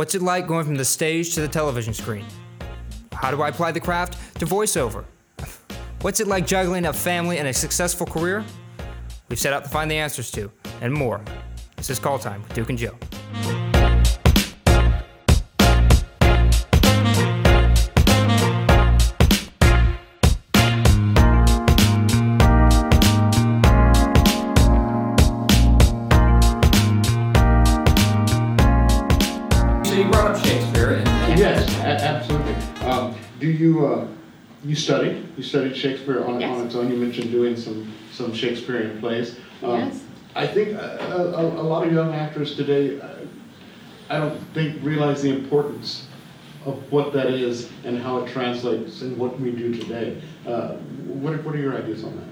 What's it like going from the stage to the television screen? How do I apply the craft to voiceover? What's it like juggling a family and a successful career? We've set out to find the answers to, and more. This is Call Time with Duke and Joe. Do you, uh, you studied, you studied Shakespeare on, Yes. on its own, you mentioned doing some, some Shakespearean plays. Um, Yes. I think a, a, a lot of young actors today, I don't think realize the importance of what that is and how it translates in what we do today. Uh, what, are- what are your ideas on that?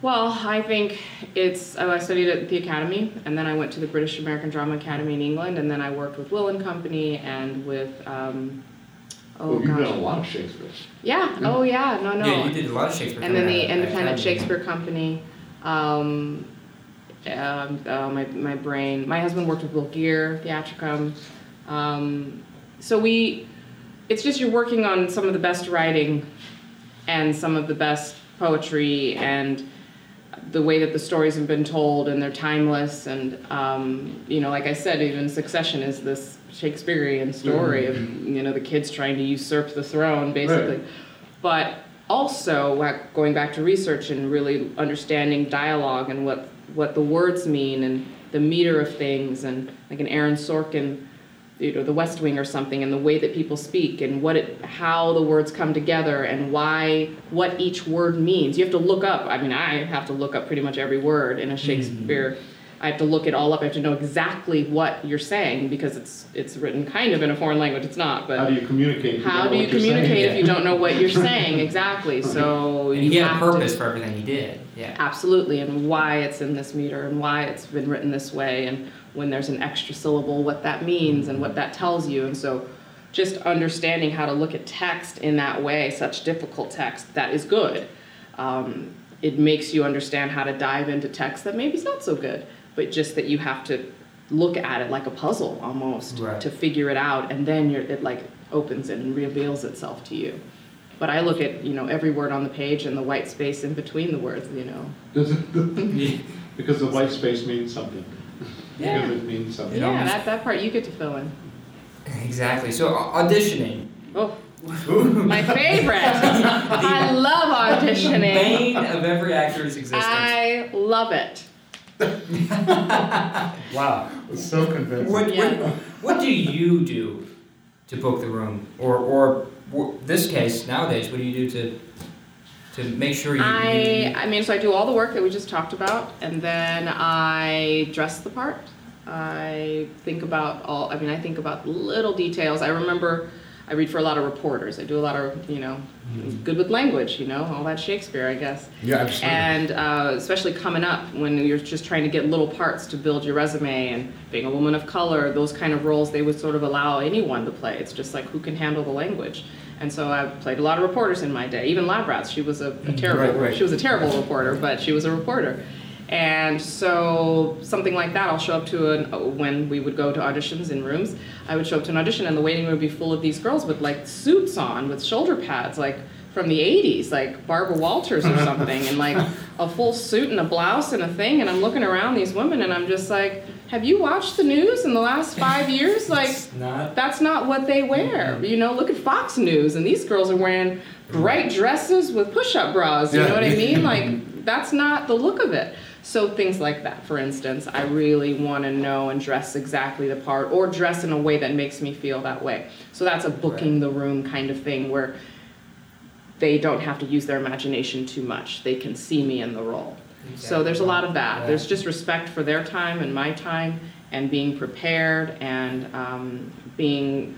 Well, I think it's. Oh, I studied at the Academy, and then I went to the British American Drama Academy in England, and then I worked with Will and Company and with. Um, oh Well, you've gosh. done a lot of Shakespeare. Yeah. Oh yeah. No no. yeah, you did a lot of Shakespeare. and then the Independent Shakespeare Company. Um, um, uh, my my brain. My husband worked with Will Geer Theatricum. Um, so we, it's just you're working on some of the best writing, and some of the best poetry, and the way that the stories have been told, and they're timeless. And um, you know, like I said, even Succession is this Shakespearean story of you know the kids trying to usurp the throne, basically Right. but also going back to research and really understanding dialogue and what what the words mean and the meter of things and like an Aaron Sorkin you know the West Wing or something and the way that people speak and what it how the words come together and why what each word means you have to look up I mean I have to look up pretty much every word in a hmm. Shakespeare I have to look it all up I have to know exactly what you're saying because it's it's written kind of in a foreign language it's not but How do you communicate? how don't do know you what you're saying? communicate if you don't know what you're saying exactly? So And you he had a have to- purpose for everything he did. Yeah. absolutely, and why it's in this meter, and why it's been written this way, and when there's an extra syllable, what that means, and what that tells you, and so just understanding how to look at text in that way, such difficult text that is good. Um, it makes you understand how to dive into text that maybe is not so good, but just that you have to look at it like a puzzle almost Right. to figure it out, and then you're, it like opens it and reveals itself to you. But I look at you know every word on the page and the white space in between the words. You know. Does it, because the white space means something. Yeah. Because it means something. It yeah, almost- that, that part you get to fill in. Exactly. So au- auditioning. Oh, my favorite. I love auditioning. Bane of every actor's existence. I love it. wow. It's so convincing. What, Yeah. what, what do you do to book the room, or or w- this case nowadays? What do you do to to make sure you? I I mean, so I do all the work that we just talked about, and then I dress the part. I think about all. I mean, I think about little details. I remember. I read for a lot of reporters. I do a lot of, you know, good with language, you know, all that Shakespeare, I guess. Yeah, absolutely. And uh, especially coming up when you're just trying to get little parts to build your resume and being a woman of color, those kind of roles they would sort of allow anyone to play. It's just like who can handle the language. And so I played a lot of reporters in my day. Even Lab Rats, she was a, a mm, terrible Right, right. she was a terrible reporter, but she was a reporter. And so something like that, I'll show up to an when we would go to auditions in rooms. I would show up to an audition, and the waiting room would be full of these girls with like suits on, with shoulder pads, like from the 80s, like Barbara Walters or something, and like a full suit and a blouse and a thing. And I'm looking around these women, and I'm just like, have you watched the news in the last five years? Like, not. that's not what they wear. You know, look at Fox News, and these girls are wearing bright dresses with push-up bras. You Yeah. know what I mean? Like, that's not the look of it. So things like that, for instance, I really want to know and dress exactly the part, or dress in a way that makes me feel that way. So that's a booking the room kind of thing where they don't have to use their imagination too much. They can see me in the role. So there's a lot of that. Yeah. There's just respect for their time and my time, and being prepared and um, being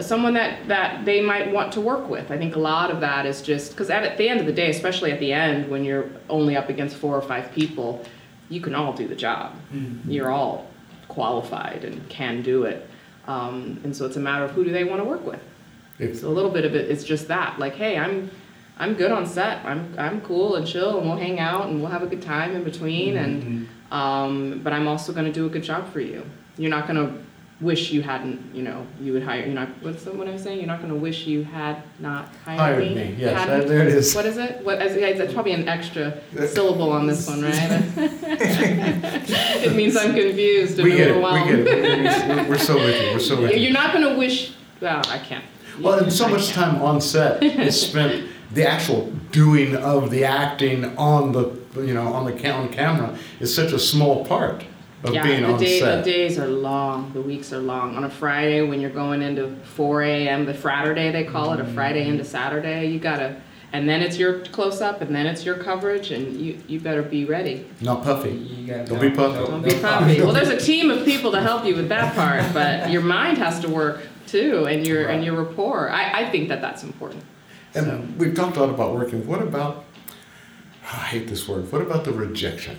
someone that that they might want to work with. I think a lot of that is just because at, at the end of the day, especially at the end when you're only up against four or five people, you can all do the job. You're all qualified and can do it. Um, and so it's a matter of who do they want to work with. If- So a little bit of it. it is just that, like, hey, I'm I'm good on set. I'm I'm cool and chill, and we'll hang out and we'll have a good time in between. And um, but I'm also going to do a good job for you. You're not going to wish you hadn't, you know, you would hire, you're not, what's the, what I'm saying? You're not gonna wish you had not hired Hired me? me, yes, that- there it is. What is it? What, as- yeah, that's probably an extra syllable on this one, right? It means I'm confused and We get it, we get it. We're- We're so with you, we're so with you. you're not gonna wish, well, I can't. Well, and so much time on set is spent, the actual doing of the acting on the, you know, on the on camera is such a small part of Yeah, being the on day, the days are long, the weeks are long. On a Friday, when you're going into four AM, the Fraturday they call it, a Friday into Saturday, you gotta, and then it's your close-up, and then it's your coverage, and you, you better be ready. Not puffy. You got Don't be puffy. Don't be puffy. Well, there's a team of people to help you with that part, but your mind has to work too, and your, and your rapport. I, I think that that's important. So, And we've talked a lot about working. What about, I hate this word, what about the rejection?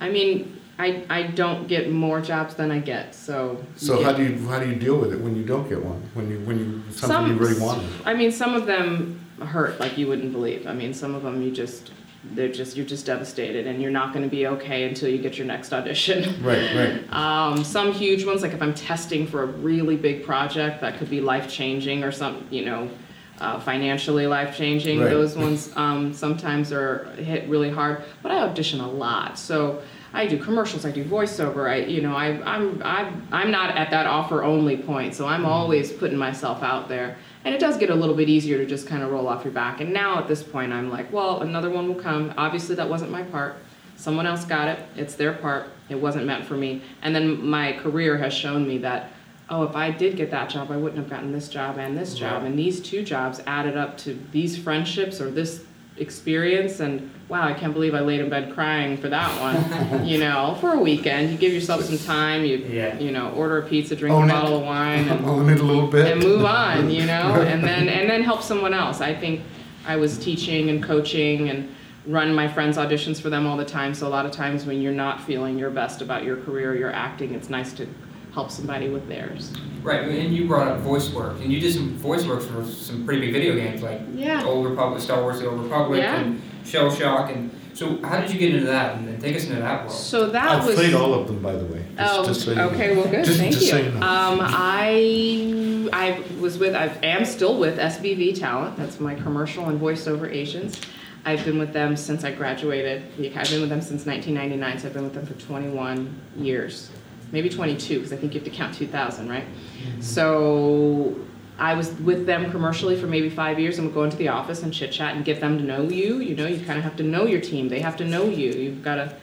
I mean, I, I don't get more jobs than I get, so. So get- how do you, how do you deal with it when you don't get one? When you, when you, something you really wanted? I mean, some of them hurt like you wouldn't believe. I mean, some of them you just, they're just, you're just devastated and you're not gonna be okay until you get your next audition. Right, right. Um, some huge ones, like if I'm testing for a really big project that could be life changing or some, you know, uh, financially life changing. Right. Those ones um, sometimes are hit really hard. But I audition a lot, so I do commercials, I do voiceover. I, you know, I, I'm, I'm, I'm not at that offer only point, so I'm always putting myself out there. And it does get a little bit easier to just kind of roll off your back. And now at this point, I'm like, well, another one will come. Obviously, that wasn't my part. Someone else got it. It's their part. It wasn't meant for me. And then my career has shown me that, oh, if I did get that job, I wouldn't have gotten this job and this job. And these two jobs added up to these friendships or this experience. And wow, I can't believe I laid in bed crying for that one. you know, for a weekend, you give yourself some time. You, Yeah. you know, order a pizza, drink Own a it. bottle of wine, and Own it a little bit. and move on, you know, and then and then help someone else. I think I was teaching and coaching and run my friends' auditions for them all the time. So a lot of times when you're not feeling your best about your career, your acting, it's nice to help somebody with theirs. Right, and you brought up voice work, and you did some voice work for some pretty big video games like Yeah. Old Republic, Star Wars: The Old Republic, Yeah. and Shell Shock, and so how did you get into that? And, and take us into that world. So that I've was played all of them, by the way. Just, Oh, just so you know. okay, well, good, Just- thank just you. so you know. Um, I, I was with, I am still with SBV Talent, that's my commercial and voiceover agents. I've been with them since I graduated, I've been with them since nineteen ninety-nine, so I've been with them for twenty-one years. Maybe twenty-two, because I think you have to count two thousand, right? Mm-hmm. So, I was with them commercially for maybe five years and would go into the office and chit chat and get them to know you, you know, you kind of have to know your team, they have to know you, you've gotta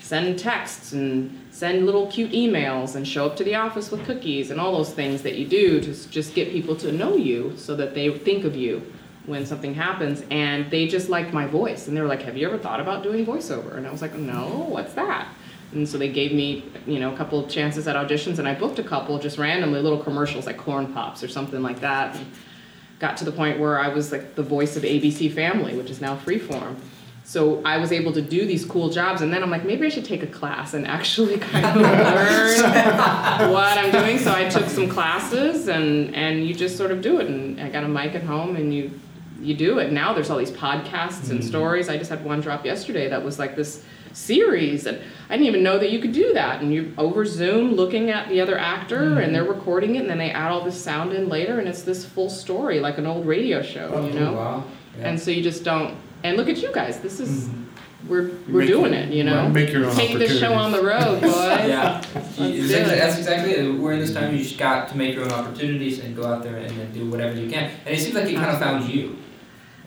send texts and send little cute emails and show up to the office with cookies and all those things that you do to just get people to know you so that they think of you when something happens. And they just liked my voice and they were like have you ever thought about doing voiceover? And i was like no what's that and so they gave me you know a couple of chances at auditions and i booked a couple just randomly little commercials like corn pops or something like that and got to the point where i was like the voice of abc family which is now freeform so I was able to do these cool jobs, and then I'm like, maybe I should take a class and actually kind of learn what I'm doing. So I took some classes, and and you just sort of do it. And I got a mic at home, and you you do it. Now there's all these podcasts and mm-hmm. stories. I just had one drop yesterday that was like this series, and I didn't even know that you could do that. And you're over Zoom looking at the other actor, and mm-hmm. they're recording it, and then they add all this sound in later, and it's this full story like an old radio show, oh, you know. Oh, wow. Yeah. And so you just don't. And look at you guys. This is mm-hmm. we're we're make- doing it. You know. make your own Take the show on the road, boys. yeah, Let's You- do exactly, it. that's exactly it. We're in this time you just got to make your own opportunities and go out there and, and do whatever you can. And it seems like it kind of uh-huh. found you.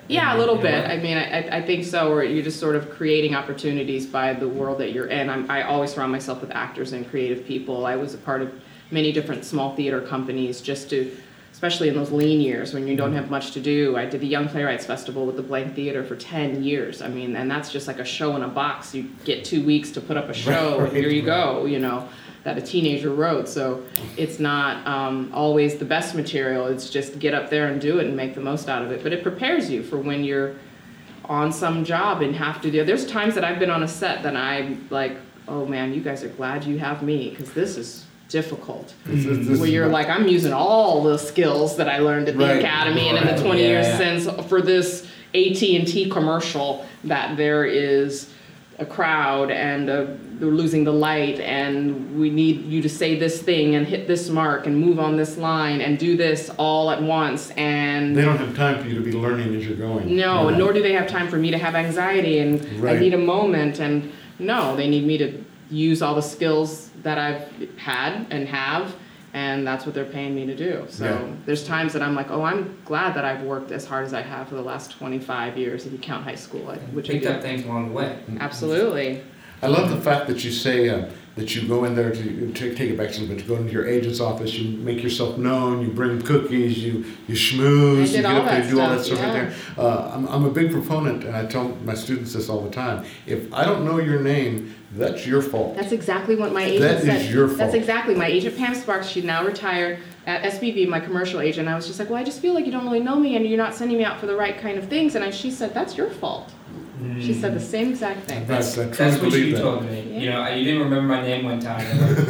Yeah, a little bit. I mean, I, I- think so. Where you're just sort of creating opportunities by the world that you're in. I'm, I always surround myself with actors and creative people. I was a part of many different small theater companies just to, especially in those lean years when you don't have much to do. I did the Young Playwrights Festival with the Blank Theater for 10 years. I mean, and that's just like a show in a box. You get two weeks to put up a show, and here you go, you know, that a teenager wrote. So it's not um, always the best material. It's just get up there and do it and make the most out of it. But it prepares you for when you're on some job and have to do. There's times that I've been on a set that I'm like, oh man, you guys are glad you have me because this is difficult. This is- this Where is you're like, I'm using all the skills that I learned at the Right. academy and in the 20 Yeah, years since for this AT&T commercial that there is a crowd and uh, we're losing the light and we need you to say this thing and hit this mark and move on this line and do this all at once and They don't have time for you to be learning as you're going. no, know? nor do they have time for me to have anxiety and I need a moment and no, they need me to use all the skills that I've had and have and that's what they're paying me to do. So Yeah. there's times that I'm like, oh, I'm glad that I've worked as hard as I have for the last 25 years if you count high school, I- which I Picked do. up things along the way. Absolutely. I love the fact that you say uh, that you go in there to take, take it back a little bit. To go into your agent's office, you make yourself known. You bring cookies. You you schmooze. You get up there, that you do all that stuff, stuff right there. Uh, I'm, I'm a big proponent, and I tell my students this all the time. If I don't know your name, that's your fault. That's exactly what my agent That said. is your fault. That's exactly my agent Pam Sparks. She's now retired at SBV, my commercial agent. I was just like, well, I just feel like you don't really know me and you're not sending me out for the right kind of things. And I, she said, that's your fault. She said the same exact thing. That's, Right, I that's what you that. told me. You know, you didn't remember my name one time.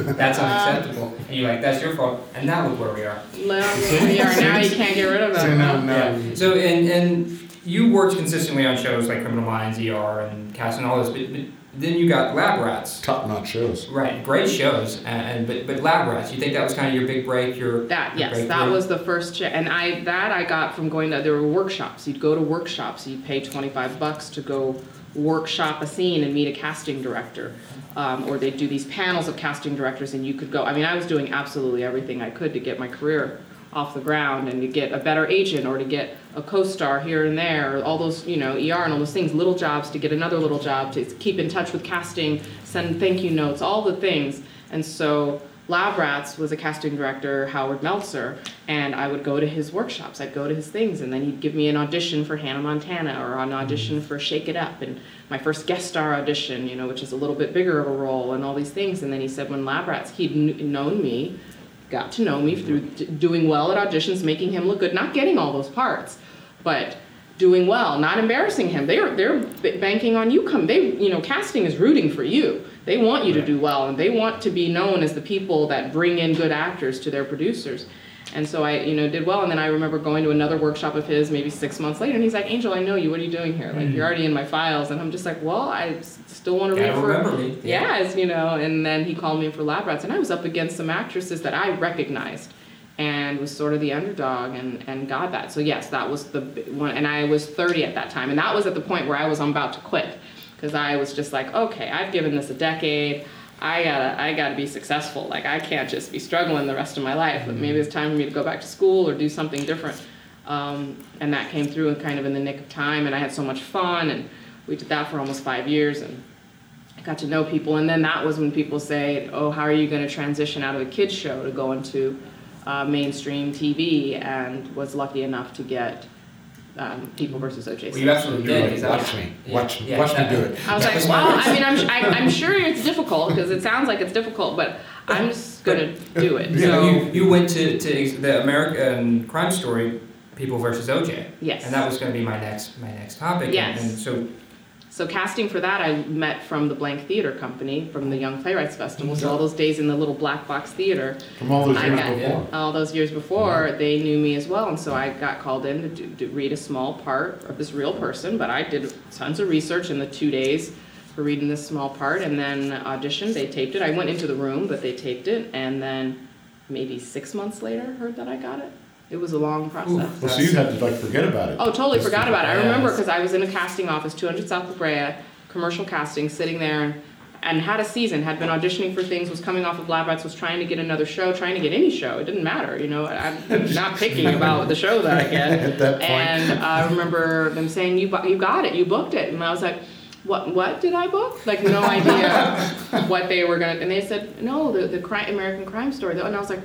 like, that's unacceptable. And you're like, that's your fault. And now look where we are. Well, here we are now. You can't get rid of So now, now, Yeah. So and and you worked consistently on shows like Criminal Minds, ER, and Cast and all this, but, but then you got Lab Rats. top-notch shows. Right, great shows, and, and but but Lab Rats. You think that was kind of your big break? Your That your yes, that breakthrough? was the first ch- and I that I got from going to there were workshops. You'd go to workshops. You'd pay twenty five bucks to go workshop a scene and meet a casting director, um, or they'd do these panels of casting directors, and you could go. I mean, I was doing absolutely everything I could to get my career off the ground and to get a better agent or to get a co-star here and there, or all those you know ER and all those things, little jobs to get another little job to keep in touch with casting, send thank you notes, all the things, and so. Lab Rats was a casting director, Howard Meltzer, and I would go to his workshops. I'd go to his things, and then he'd give me an audition for Hannah Montana or an audition for Shake It Up, and my first guest star audition, you know, which is a little bit bigger of a role, and all these things. And then he said, when Lab Rats, he'd kn- known me, got to know me through d- doing well at auditions, making him look good, not getting all those parts, but doing well, not embarrassing him. They're they're b- banking on you. Come, they you know, casting is rooting for you. They want you to do well, and they want to be known as the people that bring in good actors to their producers. And so I, you know, did well. And then I remember going to another workshop of his maybe six months later, and he's like, "Angel, I know you. What are you doing here? Like, you're mm. already in my files." And I'm just like, "Well, I s- still want to read Gotta for." remember me. Yes, you know. And then he called me in for Lab Rats, and I was up against some actresses that I recognized, and was sort of the underdog, and and got that. So yes, that was the one. And I was 30 at that time, and that was at the point where I was about to quit, because I was just like, okay, I've given this a decade. I gotta, I gotta be successful. Like I can't just be struggling the rest of my life. But maybe it's time for me to go back to school or do something different. Um, and that came through and kind of in the nick of time. And I had so much fun, and we did that for almost five years. And I got to know people, and then that was when people say, "Oh, how are you going to transition out of a kids show to go into uh, mainstream TV?" And was lucky enough to get um, People versus O.J. Well, you absolutely did. like, 'cause I- watch me, yeah, watch, yeah, me do it. I was that like, was well, I mean, I'm, I, I'm sure it's difficult because it sounds like it's difficult, but I'm just gonna do it. So So you, you went to, to ex- the American Crime Story, People versus OJ. yes. And that was going to be my next my next topic. And- Yes. And, so So casting for that, I met from the Blank Theater Company from the Young Playwrights Festival. So all those days in the little black box theater, From all those I years got- before. all those years before, they knew me as well, and so I got called in to, do, to read a small part of this real person. But I did tons of research in the two days for reading this small part, and then auditioned. They taped it. I went into the room, but they taped it, and then maybe six months later, heard that I got it. It was a long process. Well, so you had to like forget about it. Oh, totally Just forgot about it. I remember because I was in a casting office, 200 South La Brea, commercial casting, sitting there and, and had a season, had been auditioning for things, was coming off of Lab Rats, was trying to get another show, trying to get any show. It didn't matter, you know. I'm not picking about the show that I get. At that point. And I remember them saying, "You bu- you got it, you booked it," and I was like. What what did I book? Like no idea what they were gonna. And they said no, the the crime, American Crime Story. And I was like,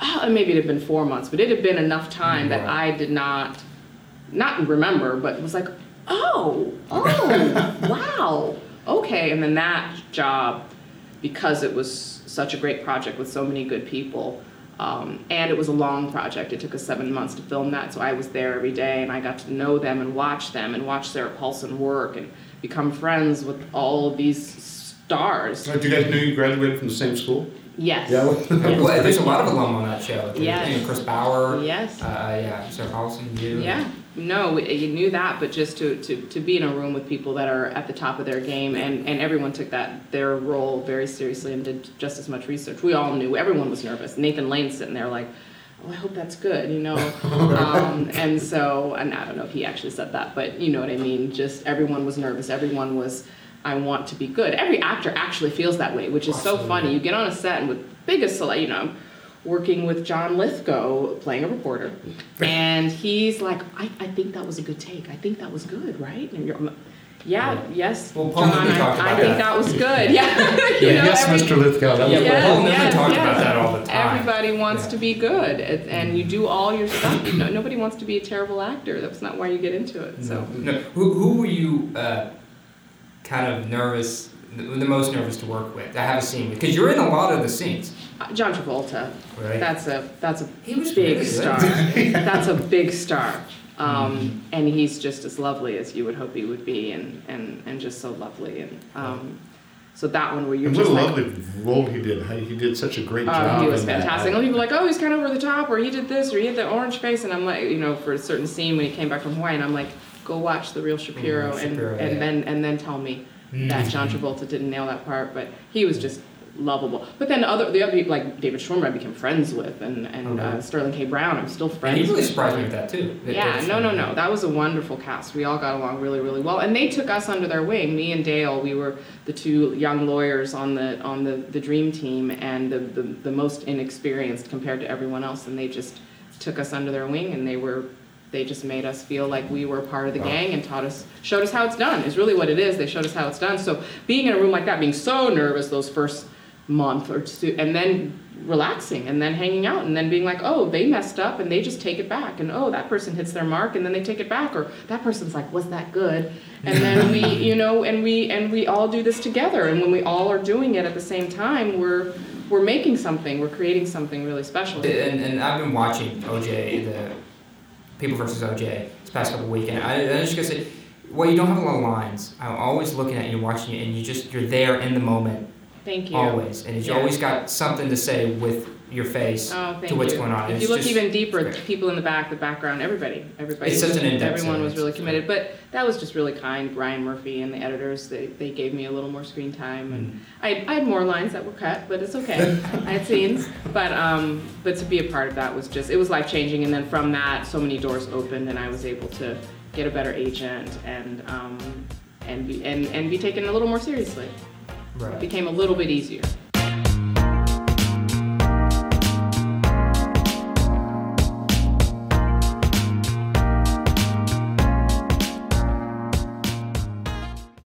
and maybe it had been four months, but it had been enough time that I did not not remember, but was like, oh, oh, wow, okay. And then that job, because it was such a great project with so many good people, um, and it was a long project. It took us seven months to film that, so I was there every day, and I got to know them and watch them and watch Sarah Paulson work and become friends with all of these stars. So, did you guys know you graduated from the same school? Yes. Yeah. Well, there's a lot of alum on that show. There's, Yes. you know, Chris Bauer. Yes. Uh, yeah, Sarah Paulson, you. Yeah, no, you knew that, but just to, to, to be in a room with people that are at the top of their game, and, and everyone took that their role very seriously and did just as much research. We all knew everyone was nervous. Nathan Lane sitting there like, oh, I hope that's good, you know. um, and so, and I don't know if he actually said that, but you know what I mean. Just everyone was nervous. Everyone was. I want to be good. Every actor actually feels that way, which is so funny. You get on a set and with biggest, cele- you know, working with John Lithgow playing a reporter, and he's like, I, I think that was a good take. I think that was good, right? And you're, yeah, Yeah. yes, Well, Paul John, Newman I, talked I about think that. that was good. Yeah, you know, yes, every- Mr. Lithgow. That was Yeah, Yes, Paul Newman yes, talked yes. about that all the time. Everybody wants Yeah. to be good, and and you do all your stuff. You know, nobody wants to be a terrible actor. That's not why you get into it. So. No. Who, who were you uh, kind of nervous, the, the most nervous to work with? I have a scene with because you're in a lot of the scenes, Uh, John Travolta. right? That's a that's a he was big really star. that's a big star. Um, and he's just as lovely as you would hope he would be, and, and, and just so lovely. And um, so that one where you're And just what a like, lovely role he did. He did such a great Oh, job. he was in that. fantastic. And people are like, oh, he's kind of over the top, or he did this, or he had the orange face. And I'm like, you know, for a certain scene when he came back from Hawaii, and I'm like, go watch the real Shapiro, Mhm, and, Shapiro, and yeah. then and then tell me Mm. that John Travolta didn't nail that part. But he was just lovable. But then other the other people like David Schwimmer, I became friends with, and and Okay. uh, Sterling K. Brown, I'm still And friends. he really with. surprised me with that too. that- Yeah, no, no, no. That was a wonderful cast. We all got along really, really well, and they took us under their wing. Me and Dale, we were the two young lawyers on the on the, the dream team, and the, the the most inexperienced compared to everyone else. And they just took us under their wing, and they were they just made us feel like we were part of the gang and taught us showed us how it's done. Is really what it is. They showed us how it's done. So being in a room like that, being so nervous those first month or two, and then relaxing and then hanging out and then being like, oh, they messed up and they just take it back. And oh, that person hits their mark and then they take it back. Or that person's like, was that good? And then we, you know, and we and we all do this together. And when we all are doing it at the same time, we're we're making something. We're creating something really special. And, and I've been watching OJ, the People versus OJ, this past couple weekend. I, I just gonna say, well, you don't have a lot of lines. I'm always looking at you, watching you, and you just you're there in the moment Thank you. always, and you Yeah. always got something to say with your face Oh, to what's you. going on. If It's you look just- even deeper, the people in the back, the background, everybody, everybody. It's such an in-depth Everyone was really committed, but that was just really kind. Ryan Murphy and the editors, they, they gave me a little more screen time, and Mm. I, I had more lines that were cut, but it's okay. I had scenes, but um, but to be a part of that was just it was life changing. And then from that, so many doors opened, and I was able to get a better agent and um, and be and, and be taken a little more seriously. It became a little bit easier.